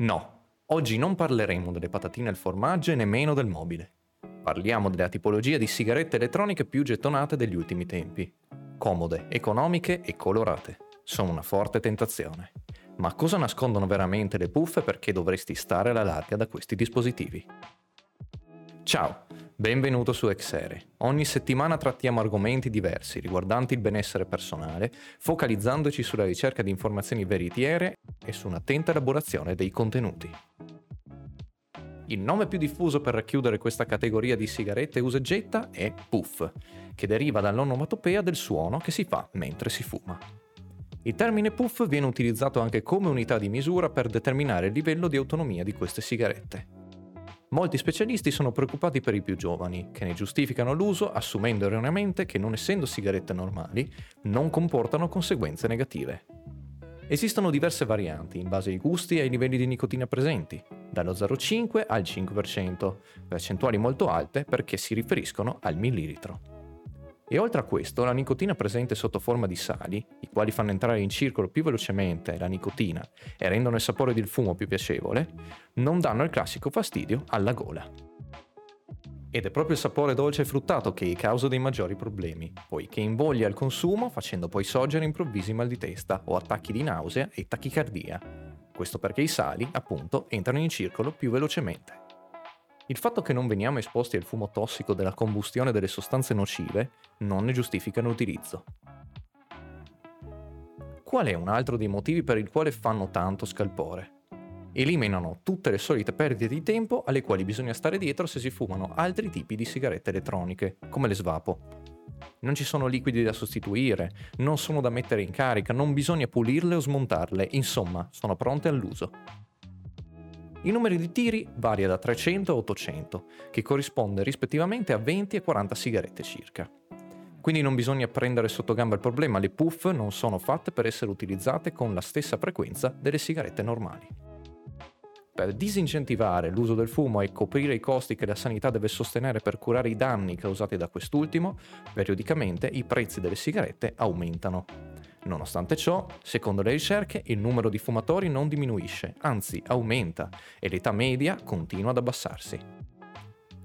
No, oggi non parleremo delle patatine al formaggio e nemmeno del mobile. Parliamo della tipologia di sigarette elettroniche più gettonate degli ultimi tempi. Comode, economiche e colorate. Sono una forte tentazione. Ma cosa nascondono veramente le puff e perché dovresti stare alla larga da questi dispositivi? Ciao, benvenuto su Exere. Ogni settimana trattiamo argomenti diversi riguardanti il benessere personale, focalizzandoci sulla ricerca di informazioni veritiere e su un'attenta elaborazione dei contenuti. Il nome più diffuso per racchiudere questa categoria di sigarette usa e getta è puff, che deriva dall'onomatopea del suono che si fa mentre si fuma. Il termine puff viene utilizzato anche come unità di misura per determinare il livello di autonomia di queste sigarette. Molti specialisti sono preoccupati per i più giovani, che ne giustificano l'uso assumendo erroneamente che non essendo sigarette normali, non comportano conseguenze negative. Esistono diverse varianti in base ai gusti e ai livelli di nicotina presenti, dallo 0,5 al 5%, percentuali molto alte perché si riferiscono al millilitro. E oltre a questo, la nicotina presente sotto forma di sali, i quali fanno entrare in circolo più velocemente la nicotina e rendono il sapore del fumo più piacevole, non danno il classico fastidio alla gola. Ed è proprio il sapore dolce e fruttato che causa dei maggiori problemi, poiché invoglia il consumo facendo poi sorgere improvvisi mal di testa o attacchi di nausea e tachicardia. Questo perché i sali, appunto, entrano in circolo più velocemente. Il fatto che non veniamo esposti al fumo tossico della combustione delle sostanze nocive non ne giustifica l'utilizzo. Qual è un altro dei motivi per il quale fanno tanto scalpore? Eliminano tutte le solite perdite di tempo alle quali bisogna stare dietro se si fumano altri tipi di sigarette elettroniche, come le svapo. Non ci sono liquidi da sostituire, non sono da mettere in carica, non bisogna pulirle o smontarle, insomma, sono pronte all'uso. Il numero di tiri varia da 300 a 800, che corrisponde rispettivamente a 20 e 40 sigarette circa. Quindi non bisogna prendere sotto gamba il problema, le puff non sono fatte per essere utilizzate con la stessa frequenza delle sigarette normali. Per disincentivare l'uso del fumo e coprire i costi che la sanità deve sostenere per curare i danni causati da quest'ultimo, periodicamente i prezzi delle sigarette aumentano. Nonostante ciò, secondo le ricerche, il numero di fumatori non diminuisce, anzi aumenta e l'età media continua ad abbassarsi.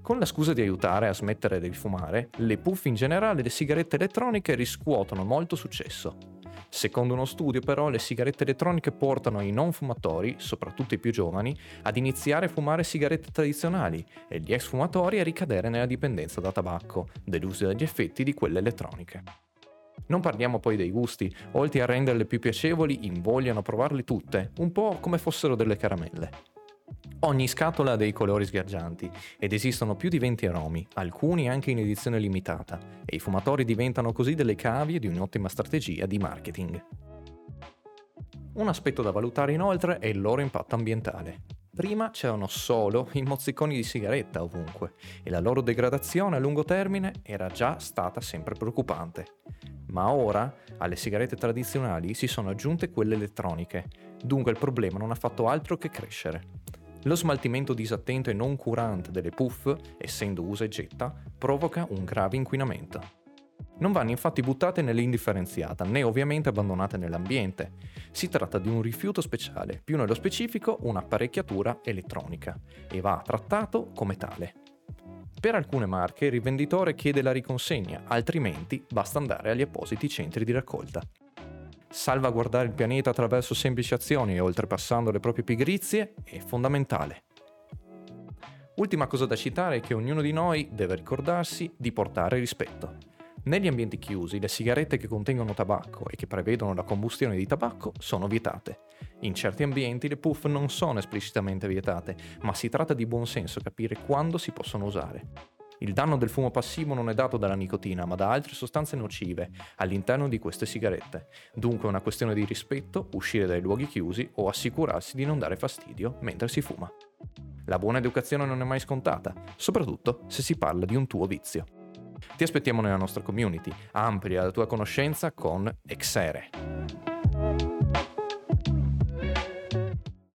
Con la scusa di aiutare a smettere di fumare, le puff in generale e le sigarette elettroniche riscuotono molto successo. Secondo uno studio però le sigarette elettroniche portano i non fumatori, soprattutto i più giovani, ad iniziare a fumare sigarette tradizionali e gli ex fumatori a ricadere nella dipendenza da tabacco, delusi dagli effetti di quelle elettroniche. Non parliamo poi dei gusti, oltre a renderle più piacevoli, invogliano a provarle tutte, un po' come fossero delle caramelle. Ogni scatola ha dei colori sgargianti ed esistono più di 20 aromi, alcuni anche in edizione limitata, e i fumatori diventano così delle cavie di un'ottima strategia di marketing. Un aspetto da valutare inoltre è il loro impatto ambientale. Prima c'erano solo i mozziconi di sigaretta ovunque e la loro degradazione a lungo termine era già stata sempre preoccupante. Ma ora alle sigarette tradizionali si sono aggiunte quelle elettroniche, dunque il problema non ha fatto altro che crescere. Lo smaltimento disattento e non curante delle puff, essendo usa e getta, provoca un grave inquinamento. Non vanno infatti buttate nell'indifferenziata né ovviamente abbandonate nell'ambiente. Si tratta di un rifiuto speciale, più nello specifico un'apparecchiatura elettronica, e va trattato come tale. Per alcune marche il rivenditore chiede la riconsegna, altrimenti basta andare agli appositi centri di raccolta. Salvaguardare il pianeta attraverso semplici azioni e oltrepassando le proprie pigrizie è fondamentale. Ultima cosa da citare è che ognuno di noi deve ricordarsi di portare rispetto. Negli ambienti chiusi le sigarette che contengono tabacco e che prevedono la combustione di tabacco sono vietate. In certi ambienti le puff non sono esplicitamente vietate, ma si tratta di buon senso capire quando si possono usare. Il danno del fumo passivo non è dato dalla nicotina, ma da altre sostanze nocive all'interno di queste sigarette. Dunque è una questione di rispetto, uscire dai luoghi chiusi o assicurarsi di non dare fastidio mentre si fuma. La buona educazione non è mai scontata, soprattutto se si parla di un tuo vizio. Ti aspettiamo nella nostra community. Amplia la tua conoscenza con Exere.